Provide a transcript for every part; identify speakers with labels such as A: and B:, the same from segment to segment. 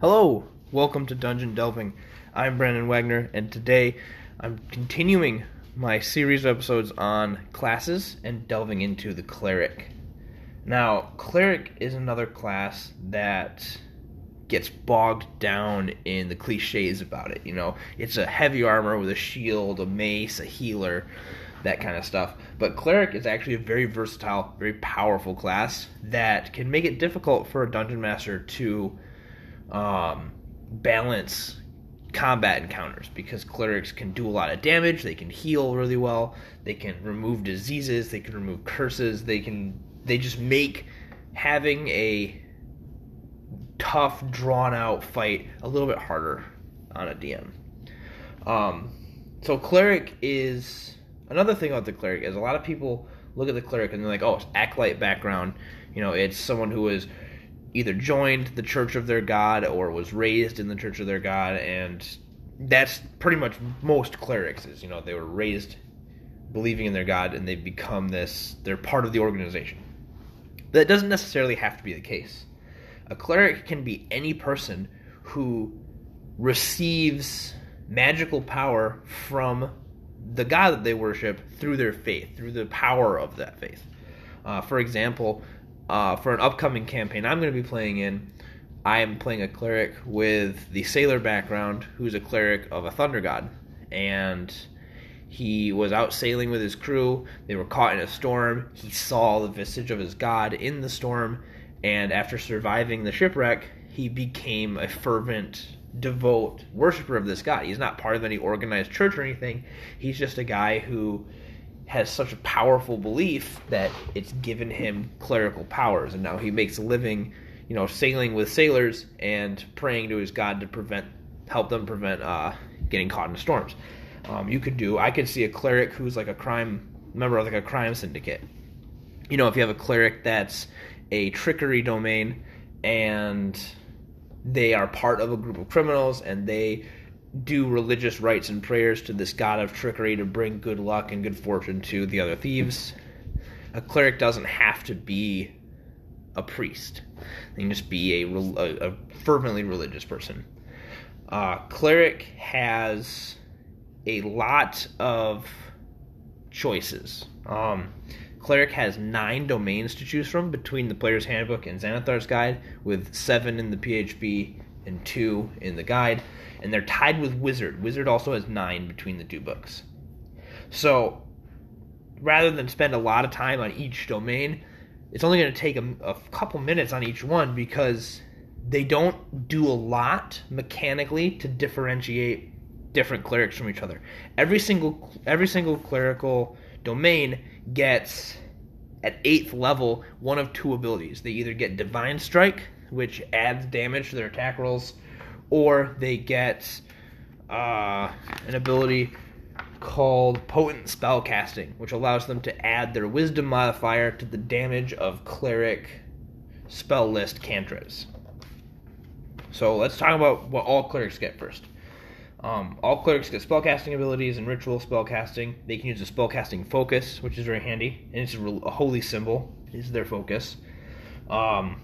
A: Hello, welcome to Dungeon Delving. I'm Brandon Wagner, and today I'm continuing my series of episodes on classes and delving into the cleric. Now, cleric is another class that gets bogged down in the cliches about it. You know, it's a heavy armor with a shield, a mace, a healer, that kind of stuff. But cleric is actually a very versatile, very powerful class that can make it difficult for a dungeon master to um, balance combat encounters because clerics can do a lot of damage, they can heal really well, they can remove diseases, they can remove curses, they can they just make having a tough, drawn out fight a little bit harder on a DM. Um, so cleric is another thing about the cleric is a lot of people look at the cleric and they're like, oh, it's acolyte background. You know, it's someone who is either joined the church of their god or was raised in the church of their god, and that's pretty much most clerics. Is you know they were raised believing in their god and they've become this. They're part of the organization. That doesn't necessarily have to be the case. A cleric can be any person who receives magical power from the God that they worship through their faith, through the power of that faith. Uh, for example, uh, for an upcoming campaign I'm going to be playing in, I am playing a cleric with the sailor background who's a cleric of a thunder god. And he was out sailing with his crew. They were caught in a storm. He saw the visage of his god in the storm. And after surviving the shipwreck, he became a fervent devout worshiper of this god. He's not part of any organized church or anything. He's just a guy who has such a powerful belief that it's given him clerical powers, and now he makes a living, you know, sailing with sailors and praying to his god to prevent, help them prevent uh, getting caught in storms. Um, you could do. I could see a cleric who's like a crime member of like a crime syndicate. You know, if you have a cleric that's a trickery domain and they are part of a group of criminals and they do religious rites and prayers to this god of trickery to bring good luck and good fortune to the other thieves. A cleric doesn't have to be a priest; they can just be a, a, a fervently religious person. Uh, cleric has a lot of choices. Um, Cleric has nine domains to choose from between the Player's Handbook and Xanathar's Guide, with seven in the PHB and two in the guide, and they're tied with Wizard. Wizard also has nine between the two books. So, rather than spend a lot of time on each domain, it's only going to take a, a couple minutes on each one because they don't do a lot mechanically to differentiate different clerics from each other. Every single every single clerical domain gets at eighth level one of two abilities. They either get Divine Strike, which adds damage to their attack rolls, or they get uh, an ability called Potent Spellcasting, which allows them to add their Wisdom modifier to the damage of cleric spell list cantrips. So let's talk about what all clerics get first. Um, all clerics get spellcasting abilities and ritual spellcasting. They can use a spellcasting focus, which is very handy, and it's a, holy symbol is their focus. Um,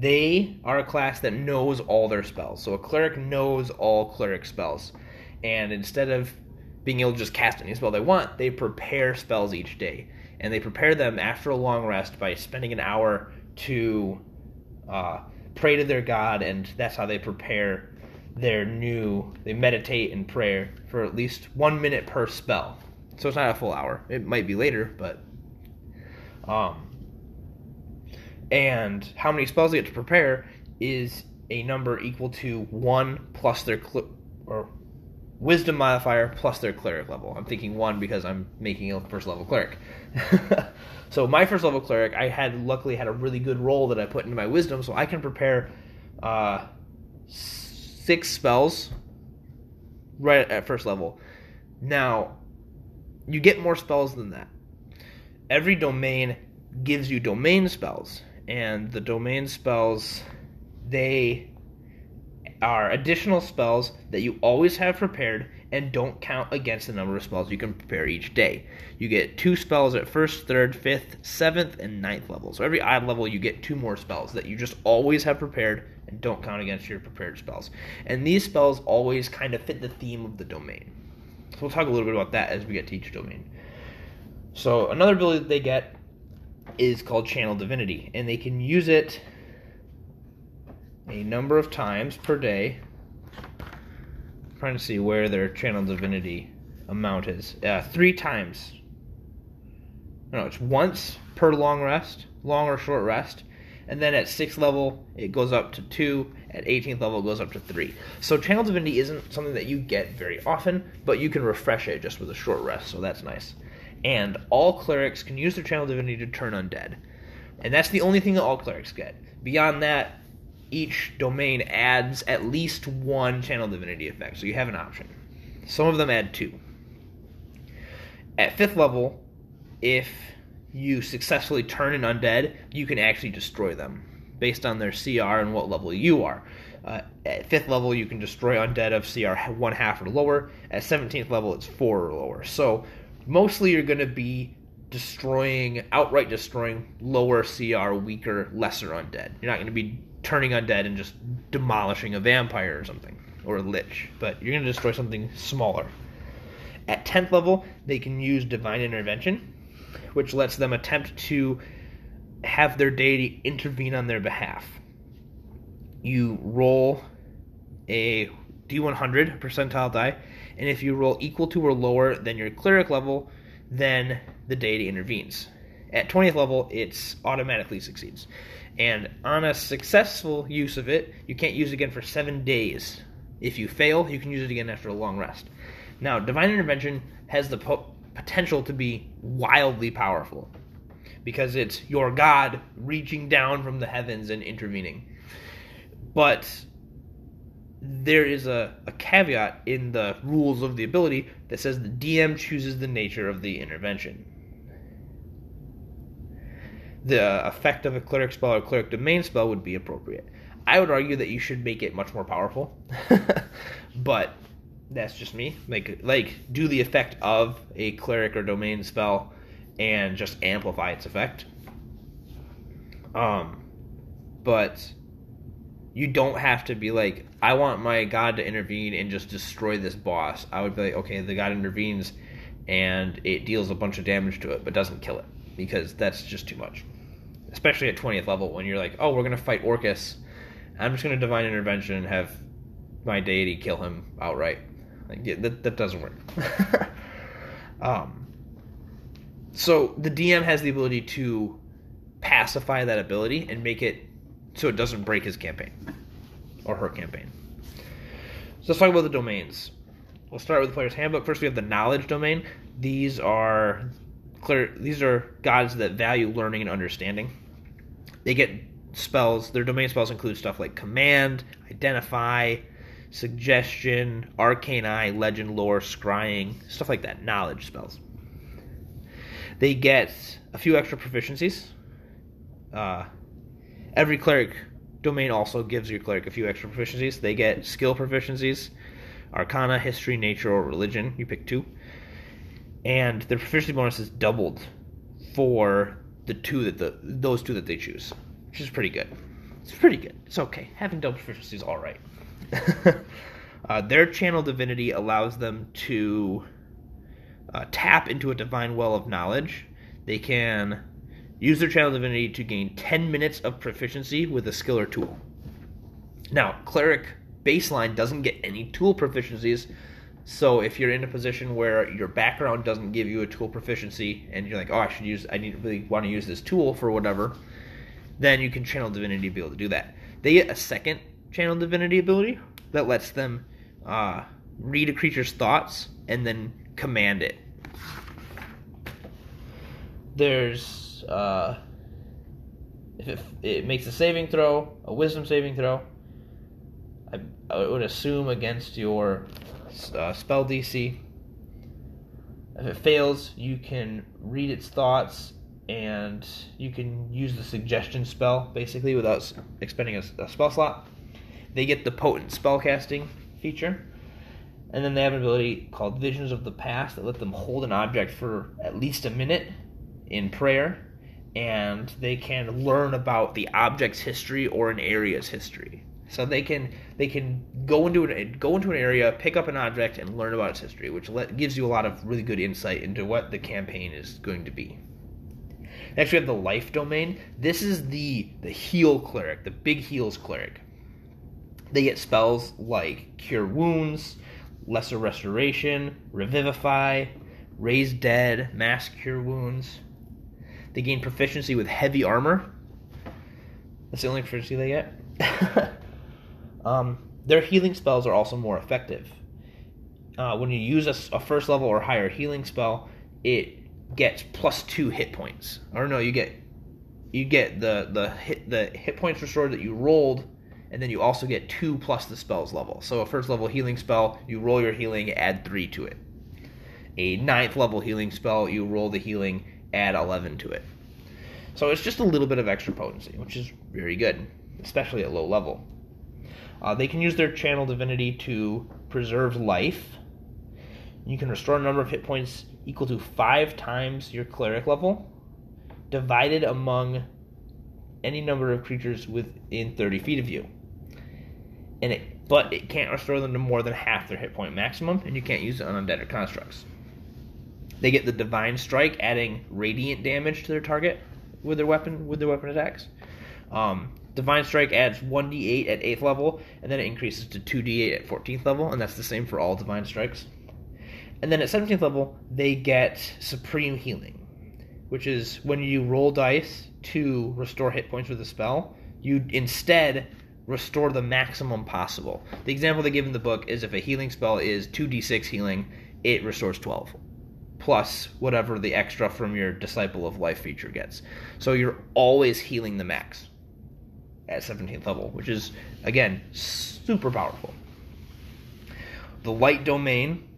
A: they are a class that knows all their spells. So a cleric knows all cleric spells, and instead of being able to just cast any spell they want, they prepare spells each day, and they prepare them after a long rest by spending an hour to uh, pray to their god, and that's how they prepare their new they meditate in prayer for at least one minute per spell. So it's not a full hour. It might be later but um and how many spells they get to prepare is a number equal to one plus their cl- or wisdom modifier plus their cleric level i'm thinking one because i'm making a first level cleric so my first level cleric i had luckily had a really good roll that i put into my wisdom so i can prepare uh six spells right at first level. Now, you get more spells than that. Every domain gives you domain spells, and the domain spells they are additional spells that you always have prepared and don't count against the number of spells you can prepare each day. You get two spells at first, third, fifth, seventh, and ninth level. So every odd level, you get two more spells that you just always have prepared and don't count against your prepared spells. And these spells always kind of fit the theme of the domain. So we'll talk a little bit about that as we get to each domain. So another ability that they get is called Channel Divinity, and they can use it a number of times per day. I'm trying to see where their Channel Divinity amount is. Uh, three times. No, it's once per long rest, long or short rest, and then at sixth level it goes up to two. At 18th level it goes up to three. So Channel Divinity isn't something that you get very often, but you can refresh it just with a short rest, so that's nice. And all clerics can use their Channel Divinity to turn undead, and that's the only thing that all clerics get. Beyond that, each domain adds at least one channel divinity effect, so you have an option. Some of them add two. At fifth level, if you successfully turn an undead, you can actually destroy them based on their CR and what level you are. Uh, at fifth level, you can destroy undead of CR one half or lower. At 17th level, it's four or lower. So mostly you're going to be destroying, outright destroying lower CR, weaker, lesser undead. You're not going to be turning undead and just demolishing a vampire or something, or a lich, but you're going to destroy something smaller. At 10th level, they can use Divine Intervention, which lets them attempt to have their deity intervene on their behalf. You roll a D100 percentile die, and if you roll equal to or lower than your cleric level, then the deity intervenes. At 20th level, it automatically succeeds. And on a successful use of it, you can't use it again for seven days. If you fail, you can use it again after a long rest. Now, Divine Intervention has the po- potential to be wildly powerful because it's your God reaching down from the heavens and intervening. But there is a, a caveat in the rules of the ability that says the DM chooses the nature of the intervention the effect of a cleric spell or cleric domain spell would be appropriate. I would argue that you should make it much more powerful, but that's just me. Like, like do the effect of a cleric or domain spell and just amplify its effect. Um, but you don't have to be like, I want my god to intervene and just destroy this boss. I would be like, okay, the god intervenes and it deals a bunch of damage to it, but doesn't kill it because that's just too much especially at 20th level when you're like, oh, we're gonna fight Orcus. I'm just gonna divine intervention and have my deity kill him outright. Like yeah, that that doesn't work. um, so the DM has the ability to pacify that ability and make it so it doesn't break his campaign or her campaign. So let's talk about the domains. We'll start with the player's handbook. First, we have the knowledge domain. These are clear. These are gods that value learning and understanding they get spells. Their domain spells include stuff like command, identify, suggestion, arcane eye, legend lore, scrying, stuff like that. Knowledge spells. They get a few extra proficiencies. Uh, every cleric domain also gives your cleric a few extra proficiencies. They get skill proficiencies, arcana, history, nature, or religion. You pick two. And their proficiency bonus is doubled for the two that the those two that they choose, which is pretty good. It's pretty good. It's okay. Having double proficiency is all right. uh, their channel divinity allows them to uh, tap into a divine well of knowledge. They can use their channel divinity to gain 10 minutes of proficiency with a skill or tool. Now, cleric baseline doesn't get any tool proficiencies, so if you're in a position where your background doesn't give you a tool proficiency and you're like, oh, I should use, I need really want to use this tool for whatever, then you can channel divinity to be able to do that. They get a second channel divinity ability that lets them uh, read a creature's thoughts and then command it. There's uh, if it, it makes a saving throw, a wisdom saving throw. I, I would assume against your uh, spell DC. If it fails, you can read its thoughts and you can use the suggestion spell basically without expending a, a spell slot. They get the potent spellcasting feature, And then they have an ability called Visions of the Past that let them hold an object for at least a minute in prayer, and they can learn about the object's history or an area's history. So they can they can go into an go into an area, pick up an object, and learn about its history, which gives you a lot of really good insight into what the campaign is going to be. Next, we have the life domain. This is the the heal cleric, the big heals cleric. They get spells like cure wounds, lesser restoration, revivify, raise dead, mass cure wounds. They gain proficiency with heavy armor. That's the only proficiency they get. um, their healing spells are also more effective. Uh, when you use a, a, first level or higher healing spell, it gets plus two hit points. Or no, you get you get the the hit the hit points restored that you rolled, and then you also get two plus the spell's level. So a first level healing spell, you roll your healing, add three to it. A ninth level healing spell, you roll the healing, add eleven to it. So it's just a little bit of extra potency, which is very good, especially at low level. Uh, they can use their channel divinity to preserve life. You can restore a number of hit points equal to five times your cleric level, divided among any number of creatures within 30 feet of you. And it, but it can't restore them to more than half their hit point maximum, and you can't use it on undead or constructs. They get the divine strike, adding radiant damage to their target with their weapon with their weapon attacks. Um, Divine Strike adds 1d8 at 8th level, and then it increases to 2d8 at 14th level, and that's the same for all Divine Strikes. And then at 17th level, they get Supreme Healing, which is when you roll dice to restore hit points with a spell, you instead restore the maximum possible. The example they give in the book is if a healing spell is 2d6 healing, it restores 12 plus whatever the extra from your disciple of life feature gets. So you're always healing the max at 17th level, which is, again, super powerful. The light domain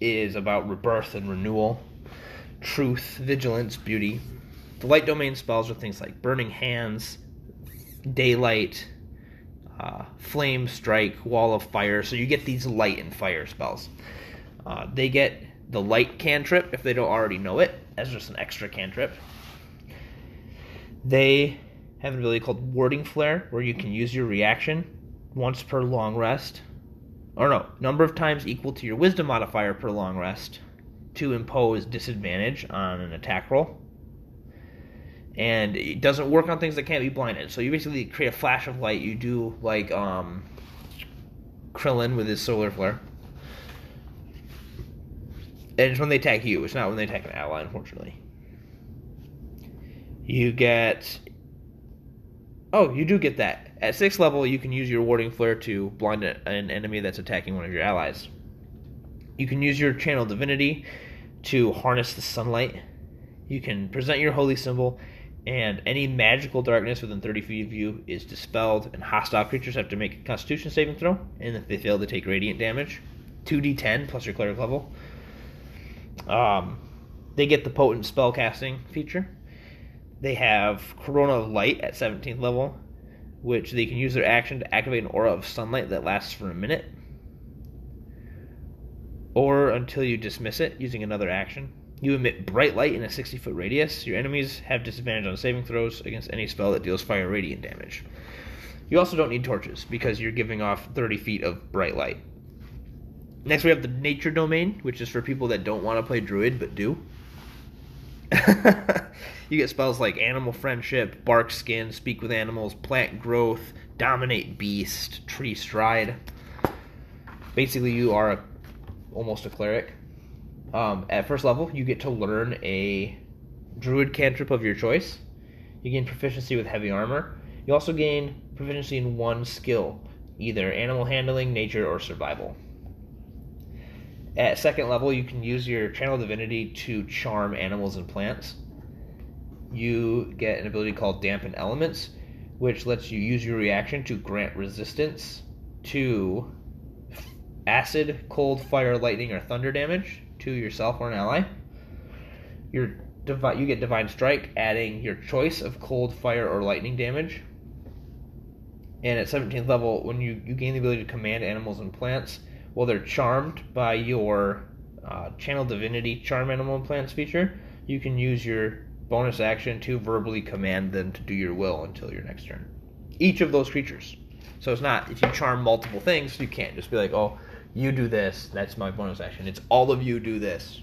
A: is about rebirth and renewal, truth, vigilance, beauty. The light domain spells are things like burning hands, daylight, uh, flame strike, wall of fire. So you get these light and fire spells. Uh, they get the light cantrip if they don't already know it, as just an extra cantrip. They have an ability called Warding Flare, where you can use your reaction once per long rest, or no, number of times equal to your Wisdom modifier per long rest to impose disadvantage on an attack roll. And it doesn't work on things that can't be blinded. So you basically create a flash of light. You do like um, Krillin with his solar flare. And it's when they attack you. It's not when they attack an ally, unfortunately. You get Oh, you do get that. At sixth level, you can use your warding flare to blind an enemy that's attacking one of your allies. You can use your channel divinity to harness the sunlight. You can present your holy symbol, and any magical darkness within 30 feet of you is dispelled, and hostile creatures have to make a constitution saving throw, and if they fail, they take radiant damage. 2d10 plus your cleric level. Um, they get the potent spell casting feature. They have Corona Light at 17th level, which they can use their action to activate an aura of sunlight that lasts for a minute, or until you dismiss it using another action. You emit bright light in a 60 foot radius. Your enemies have disadvantage on saving throws against any spell that deals fire radiant damage. You also don't need torches because you're giving off 30 feet of bright light. Next, we have the nature domain, which is for people that don't want to play druid but do. you get spells like Animal Friendship, Bark Skin, Speak with Animals, Plant Growth, Dominate Beast, Tree Stride. Basically, you are a, almost a cleric. Um, at first level, you get to learn a Druid cantrip of your choice. You gain proficiency with heavy armor. You also gain proficiency in one skill, either animal handling, nature, or survival. At second level, you can use your channel divinity to charm animals and plants. You get an ability called Dampen Elements, which lets you use your reaction to grant resistance to acid, cold, fire, lightning, or thunder damage to yourself or an ally. Your divi- you get Divine Strike, adding your choice of cold, fire, or lightning damage. And at 17th level, when you, you gain the ability to command animals and plants, Well, they're charmed by your uh, Channel Divinity Charm Animals and Plants feature. You can use your bonus action to verbally command them to do your will until your next turn. Each of those creatures. So it's not if you charm multiple things, you can't just be like, oh, you do this. That's my bonus action. It's all of you do this.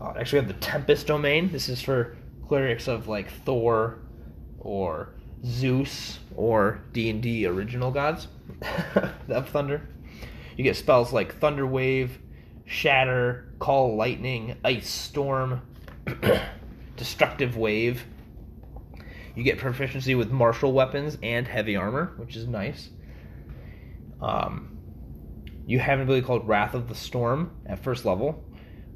A: Uh, actually, we have the Tempest domain. This is for clerics of like Thor or Zeus or D and D original gods of thunder. You get spells like Thunder Wave, Shatter, Call Lightning, Ice Storm, Destructive Wave. You get proficiency with martial weapons and heavy armor, which is nice. Um, you have an ability called Wrath of the Storm at first level,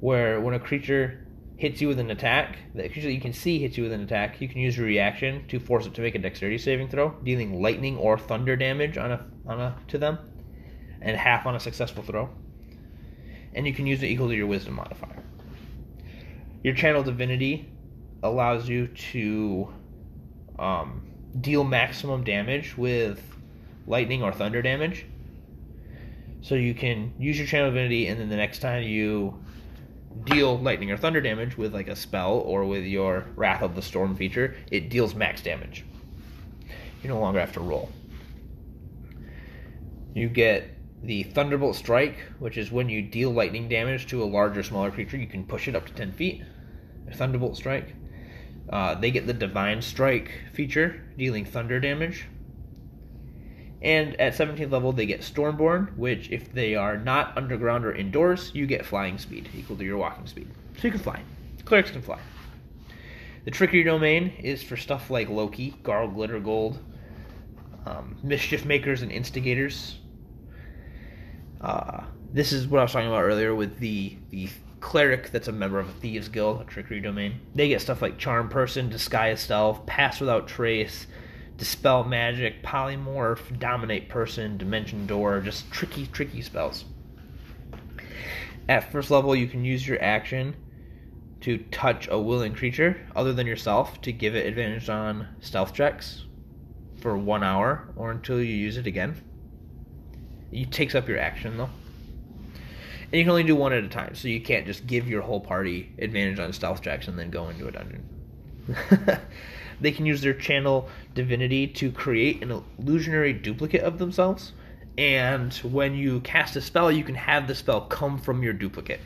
A: where when a creature hits you with an attack, that you can see hits you with an attack, you can use your reaction to force it to make a dexterity saving throw, dealing lightning or thunder damage on a on a to them, and half on a successful throw. And you can use it equal to your wisdom modifier. Your channel divinity allows you to um, deal maximum damage with lightning or thunder damage. So you can use your channel divinity, and then the next time you deal lightning or thunder damage with like a spell or with your Wrath of the Storm feature, it deals max damage. You no longer have to roll. You get the Thunderbolt Strike, which is when you deal lightning damage to a larger, smaller creature, you can push it up to 10 feet. Thunderbolt Strike. Uh, they get the Divine Strike feature, dealing thunder damage. And at 17th level, they get Stormborn, which, if they are not underground or indoors, you get flying speed, equal to your walking speed. So you can fly. Clerics can fly. The Trickery domain is for stuff like Loki, Garl Glittergold, um, Mischief Makers, and Instigators. Uh, this is what I was talking about earlier with the, the cleric that's a member of a thieves guild, a trickery domain. They get stuff like charm person, disguise self, pass without trace, dispel magic, polymorph, dominate person, dimension door, just tricky, tricky spells. At first level, you can use your action to touch a willing creature other than yourself to give it advantage on stealth checks for one hour or until you use it again. It takes up your action though. And you can only do one at a time, so you can't just give your whole party advantage on stealth checks and then go into a dungeon. they can use their channel divinity to create an illusionary duplicate of themselves. And when you cast a spell, you can have the spell come from your duplicate,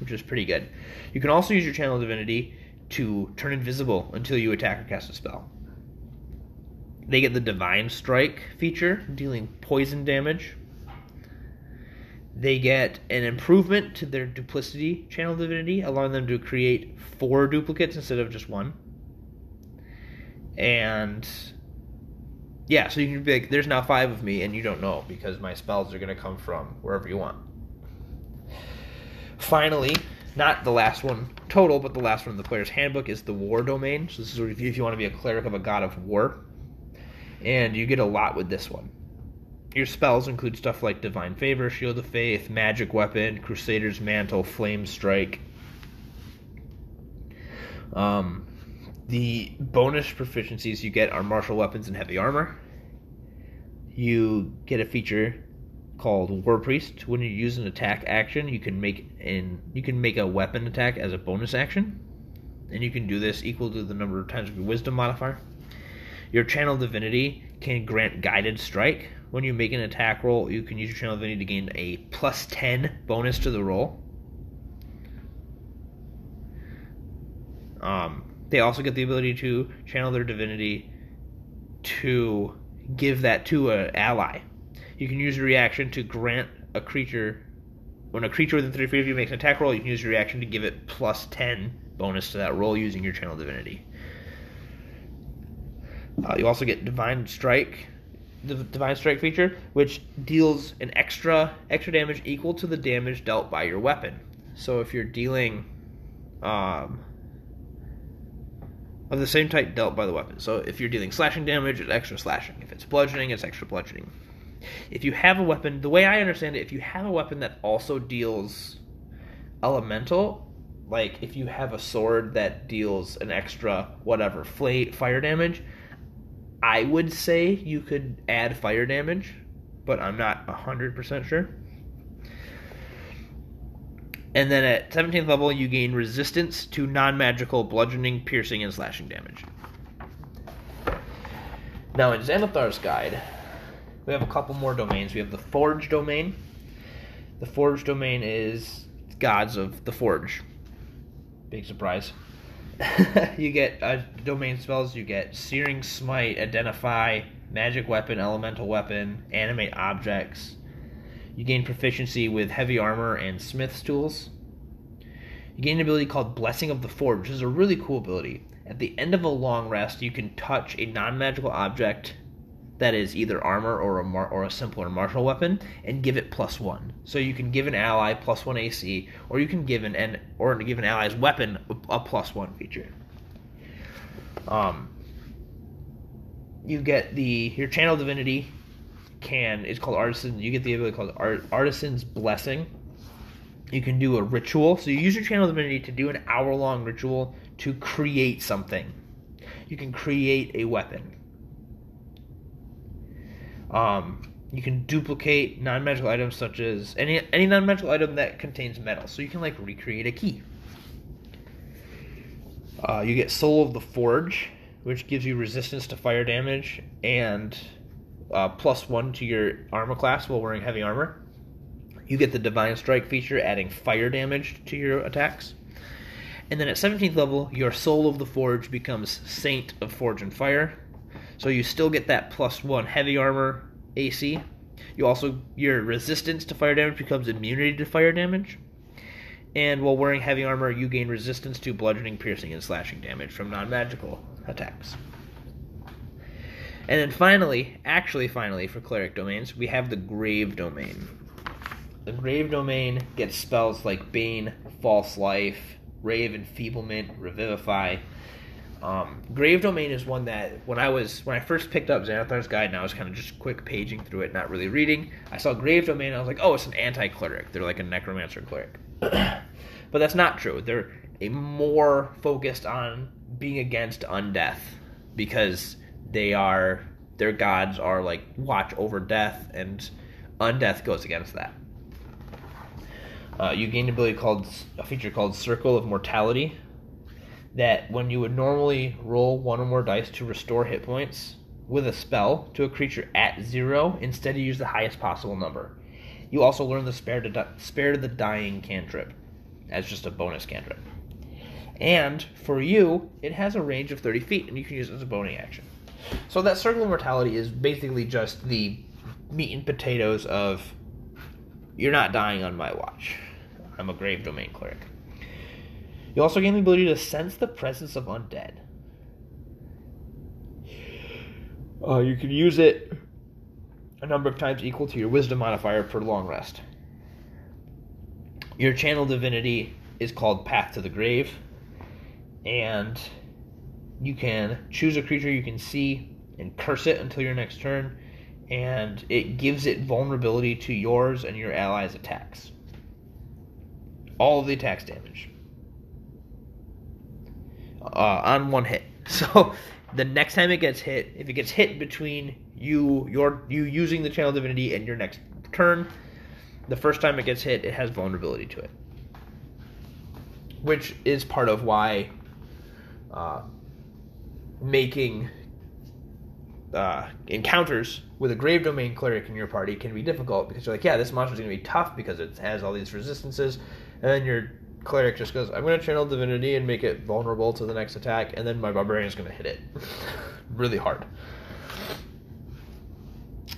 A: which is pretty good. You can also use your channel divinity to turn invisible until you attack or cast a spell. They get the Divine Strike feature, dealing poison damage they get an improvement to their duplicity channel divinity, allowing them to create four duplicates instead of just one. And yeah, so you can be like, there's now five of me, and you don't know because my spells are going to come from wherever you want. Finally, not the last one total, but the last one in the player's handbook is the war domain. So this is if you want to be a cleric of a god of war, and you get a lot with this one. Your spells include stuff like Divine Favor, Shield of Faith, Magic Weapon, Crusader's Mantle, Flame Strike. Um, the bonus proficiencies you get are martial weapons and heavy armor. You get a feature called War Priest. When you use an attack action, you can make an you can make a weapon attack as a bonus action, and you can do this equal to the number of times of your Wisdom modifier. Your Channel Divinity can grant Guided Strike, when you make an attack roll, you can use your channel divinity to gain a plus 10 bonus to the roll. Um, they also get the ability to channel their divinity to give that to an ally. You can use your reaction to grant a creature. When a creature within 30 feet of you makes an attack roll, you can use your reaction to give it plus 10 bonus to that roll using your channel divinity. Uh, you also get divine strike the divine strike feature, which deals an extra extra damage equal to the damage dealt by your weapon. So if you're dealing um, of the same type dealt by the weapon. So if you're dealing slashing damage, it's extra slashing. If it's bludgeoning, it's extra bludgeoning. If you have a weapon, the way I understand it, if you have a weapon that also deals elemental, like if you have a sword that deals an extra whatever fire damage, I would say you could add fire damage, but I'm not 100% sure. And then at 17th level, you gain resistance to non magical bludgeoning, piercing, and slashing damage. Now, in Xanathar's Guide, we have a couple more domains. We have the Forge domain. The Forge domain is gods of the Forge. Big surprise. you get uh, domain spells. You get Searing Smite, Identify, Magic Weapon, Elemental Weapon, Animate Objects. You gain proficiency with Heavy Armor and Smith's tools. You gain an ability called Blessing of the Forge, which is a really cool ability. At the end of a long rest, you can touch a non-magical object that is either armor or a mar- or a simpler martial weapon and give it plus one. So you can give an ally plus one AC, or you can give an, or give an ally's weapon a, a plus one feature. Um, you get the your channel divinity can it's called artisan. You get the ability called Art, artisan's blessing. You can do a ritual. So you use your channel divinity to do an hour long ritual to create something. You can create a weapon. Um, you can duplicate non-magical items such as any any non-magical item that contains metal. So you can like recreate a key. Uh, you get Soul of the Forge, which gives you resistance to fire damage and uh, plus one to your armor class while wearing heavy armor. You get the Divine Strike feature, adding fire damage to your attacks. And then at 17th level, your Soul of the Forge becomes Saint of Forge and Fire. So you still get that plus one heavy armor AC. You also your resistance to fire damage becomes immunity to fire damage. And while wearing heavy armor, you gain resistance to bludgeoning, piercing, and slashing damage from non-magical attacks. And then finally, actually finally for cleric domains, we have the grave domain. The grave domain gets spells like Bane, False Life, of Enfeeblement, Revivify, um, Grave Domain is one that when I was when I first picked up Xanathar's Guide and I was kind of just quick paging through it, not really reading. I saw Grave Domain and I was like, oh, it's an anti-cleric. They're like a necromancer cleric, but that's not true. They're a more focused on being against undeath because they are their gods are like watch over death and undeath goes against that. Uh, you gain an ability called a feature called Circle of Mortality, that when you would normally roll one or more dice to restore hit points with a spell to a creature at zero, instead you use the highest possible number. You also learn the spare to, di- spare the dying cantrip as just a bonus cantrip. And for you, it has a range of 30 feet, and you can use it as a bonus action. So that circle of mortality is basically just the meat and potatoes of you're not dying on my watch. I'm a grave domain cleric. You also gain the ability to sense the presence of undead. Uh, you can use it a number of times equal to your wisdom modifier per long rest. Your channel divinity is called Path to the Grave, and you can choose a creature you can see and curse it until your next turn, and it gives it vulnerability to yours and your allies' attacks. All of the attacks damage uh, on one hit. So the next time it gets hit, if it gets hit between you your you using the channel divinity and your next turn, the first time it gets hit, it has vulnerability to it, which is part of why uh, making uh, encounters with a grave domain cleric in your party can be difficult because you're like, yeah, this monster's to be tough because it has all these resistances, and then you're cleric just goes, I'm going to channel divinity and make it vulnerable to the next attack, and then my barbarian is going to hit it really hard.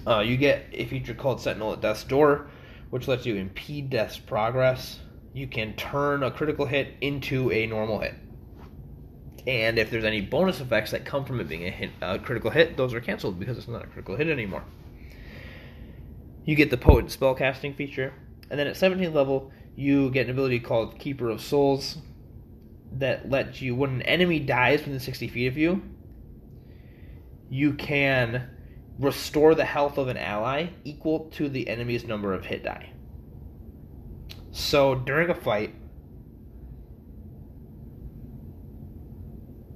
A: Uh, you get a feature called Sentinel at Death's Door, which lets you impede death's progress. You can turn a critical hit into a normal hit. And if there's any bonus effects that come from it being a, hit, a critical hit, those are canceled because it's not a critical hit anymore. You get the potent spellcasting feature. And then at 17th level, you get an ability called Keeper of Souls that lets you, when an enemy dies within 60 feet of you, you can restore the health of an ally equal to the enemy's number of hit die. So during a fight,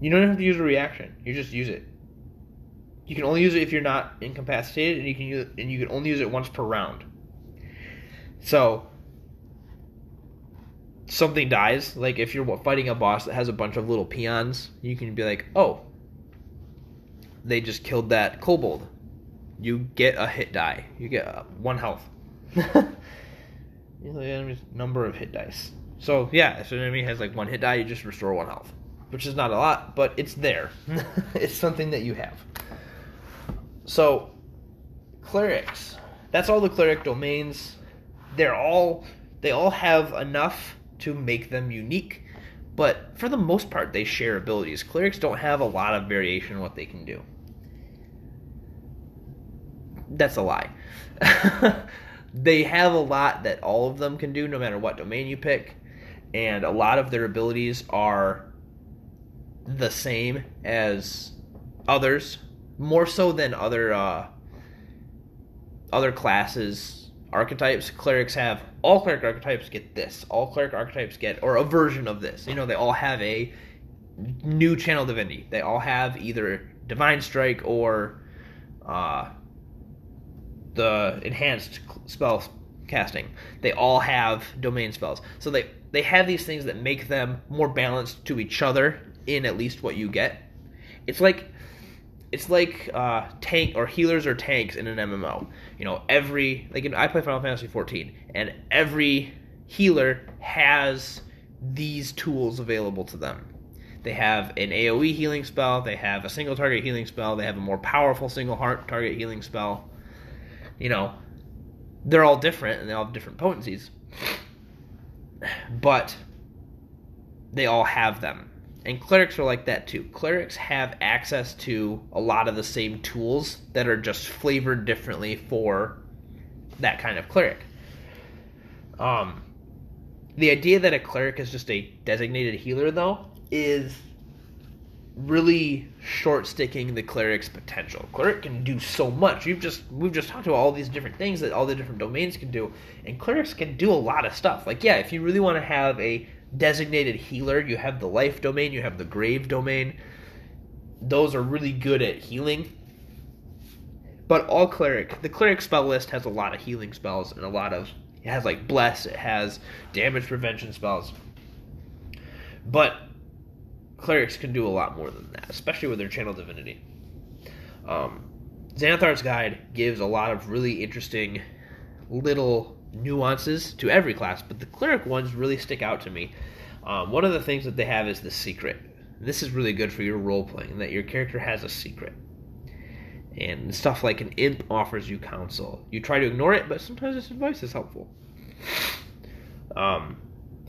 A: you don't have to use a reaction, you just use it. You can only use it if you're not incapacitated, and you can use and you can only use it once per round. So something dies, like if you're fighting a boss that has a bunch of little peons, you can be like, oh, they just killed that kobold. You get a hit die. You get uh, one health. The enemy's number of hit dice. So yeah, if an enemy has like one hit die, you just restore one health, which is not a lot, but it's there. it's something that you have. So clerics. That's all the cleric domains. They're all they all have enough to make them unique, but for the most part, they share abilities. Clerics don't have a lot of variation in what they can do. That's a lie. they have a lot that all of them can do, no matter what domain you pick, and a lot of their abilities are the same as others, more so than other uh, other classes archetypes. Clerics have all cleric archetypes get this. All cleric archetypes get or a version of this. You know, they all have a new channel divinity. They all have either divine strike or uh, the enhanced spell casting. They all have domain spells. So they they have these things that make them more balanced to each other in at least what you get. It's like it's like uh, tank or healers or tanks in an MMO. You know, every like in, I play Final Fantasy 14, and every healer has these tools available to them. They have an AOE healing spell. They have a single target healing spell. They have a more powerful single heart target healing spell you know, they're all different and they all have different potencies. But they all have them. And clerics are like that too. Clerics have access to a lot of the same tools that are just flavored differently for that kind of cleric. Um, the idea that a cleric is just a designated healer, though, is really short sticking the cleric's potential. Cleric can do so much. You've just we've just talked about all these different things that all the different domains can do, and clerics can do a lot of stuff. Like yeah, if you really want to have a designated healer, you have the life domain, you have the grave domain. Those are really good at healing. But all cleric, the cleric spell list has a lot of healing spells and a lot of it has like bless, it has damage prevention spells. But clerics can do a lot more than that, especially with their channel divinity. Um, Xanathar's Guide gives a lot of really interesting little nuances to every class, but the cleric ones really stick out to me. Um, one of the things that they have is the secret. This is really good for your role playing, that your character has a secret. And stuff like an imp offers you counsel. You try to ignore it, but sometimes this advice is helpful. Um,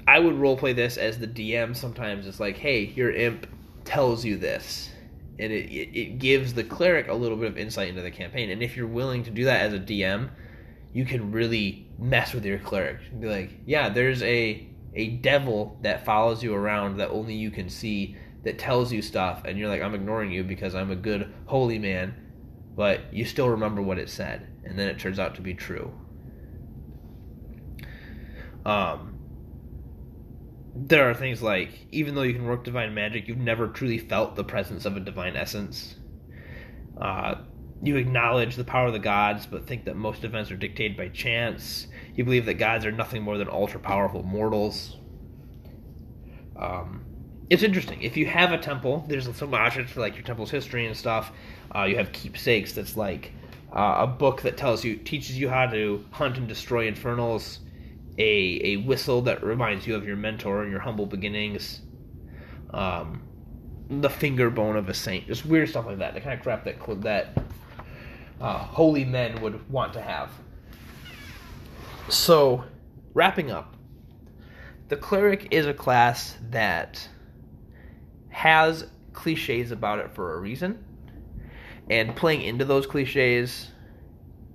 A: I would roleplay this as the DM. Sometimes it's like, hey, your imp tells you this, and it, it, it gives the cleric a little bit of insight into the campaign. And if you're willing to do that as a DM, you can really mess with your cleric. Be like, yeah, there's a a devil that follows you around that only you can see that tells you stuff, and you're like, I'm ignoring you because I'm a good holy man, but you still remember what it said, and then it turns out to be true. Um, there are things like even though you can work divine magic, you've never truly felt the presence of a divine essence. Uh, you acknowledge the power of the gods, but think that most events are dictated by chance. You believe that gods are nothing more than ultra powerful mortals. Um, it's interesting. If you have a temple, there's some objects for like your temple's history and stuff. Uh, you have keepsakes. That's like uh, a book that tells you teaches you how to hunt and destroy infernals a a whistle that reminds you of your mentor and your humble beginnings. Um, the finger bone of a saint, just weird stuff like that. The kind of crap that that uh, holy men would want to have. So, wrapping up, the cleric is a class that has cliches about it for a reason, and playing into those cliches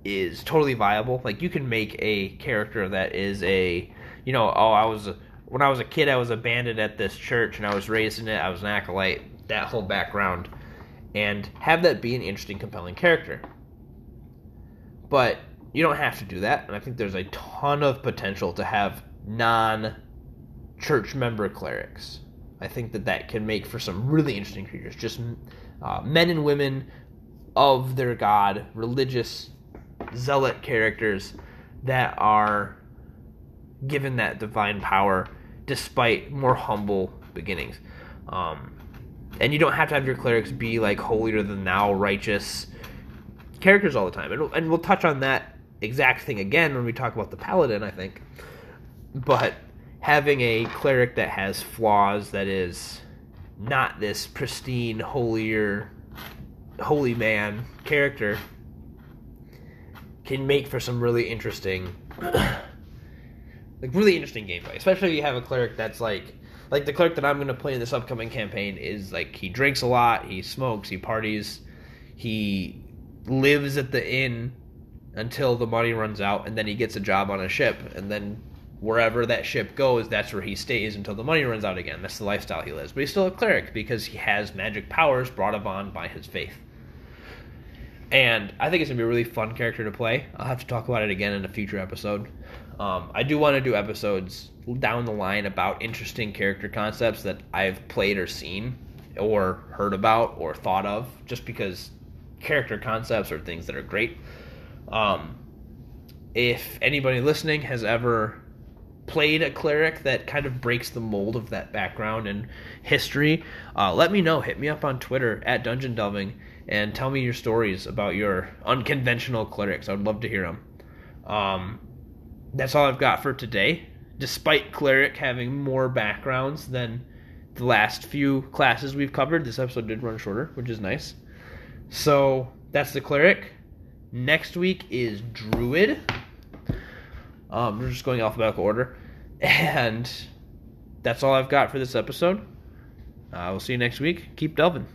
A: is totally viable. Like you can make a character that is a, you know, oh, I was when I was a kid, I was a bandit at this church, and I was raised in it. I was an acolyte. That whole background, and have that be an interesting, compelling character. But you don't have to do that, and I think there's a ton of potential to have non-church member clerics. I think that that can make for some really interesting creatures. Just uh, men and women of their god, religious zealot characters that are given that divine power despite more humble beginnings. Um, and you don't have to have your clerics be like holier than thou, righteous characters all the time. And, and we'll touch on that exact thing again when we talk about the paladin, I think. But having a cleric that has flaws, that is not this pristine, holier, holy man character, can make for some really interesting, like really interesting gameplay. Especially if you have a cleric that's like, like the cleric that I'm going to play in this upcoming campaign is like he drinks a lot, he smokes, he parties, he lives at the inn until the money runs out, and then he gets a job on a ship, and then wherever that ship goes, that's where he stays until the money runs out again. That's the lifestyle he lives. But he's still a cleric because he has magic powers brought upon by his faith. And I think it's gonna be a really fun character to play. I'll have to talk about it again in a future episode. Um, I do want to do episodes down the line about interesting character concepts that I've played or seen or heard about or thought of, just because character concepts or things that are great. Um, if anybody listening has ever played a cleric that kind of breaks the mold of that background and history, uh, let me know. Hit me up on Twitter at Dungeon Delving and tell me your stories about your unconventional clerics. I would love to hear them. Um, that's all I've got for today. Despite cleric having more backgrounds than the last few classes we've covered, this episode did run shorter, which is nice. So that's the cleric. Next week is druid. Um, we're just going alphabetical order, and that's all I've got for this episode. Uh, we'll see you next week. Keep delving.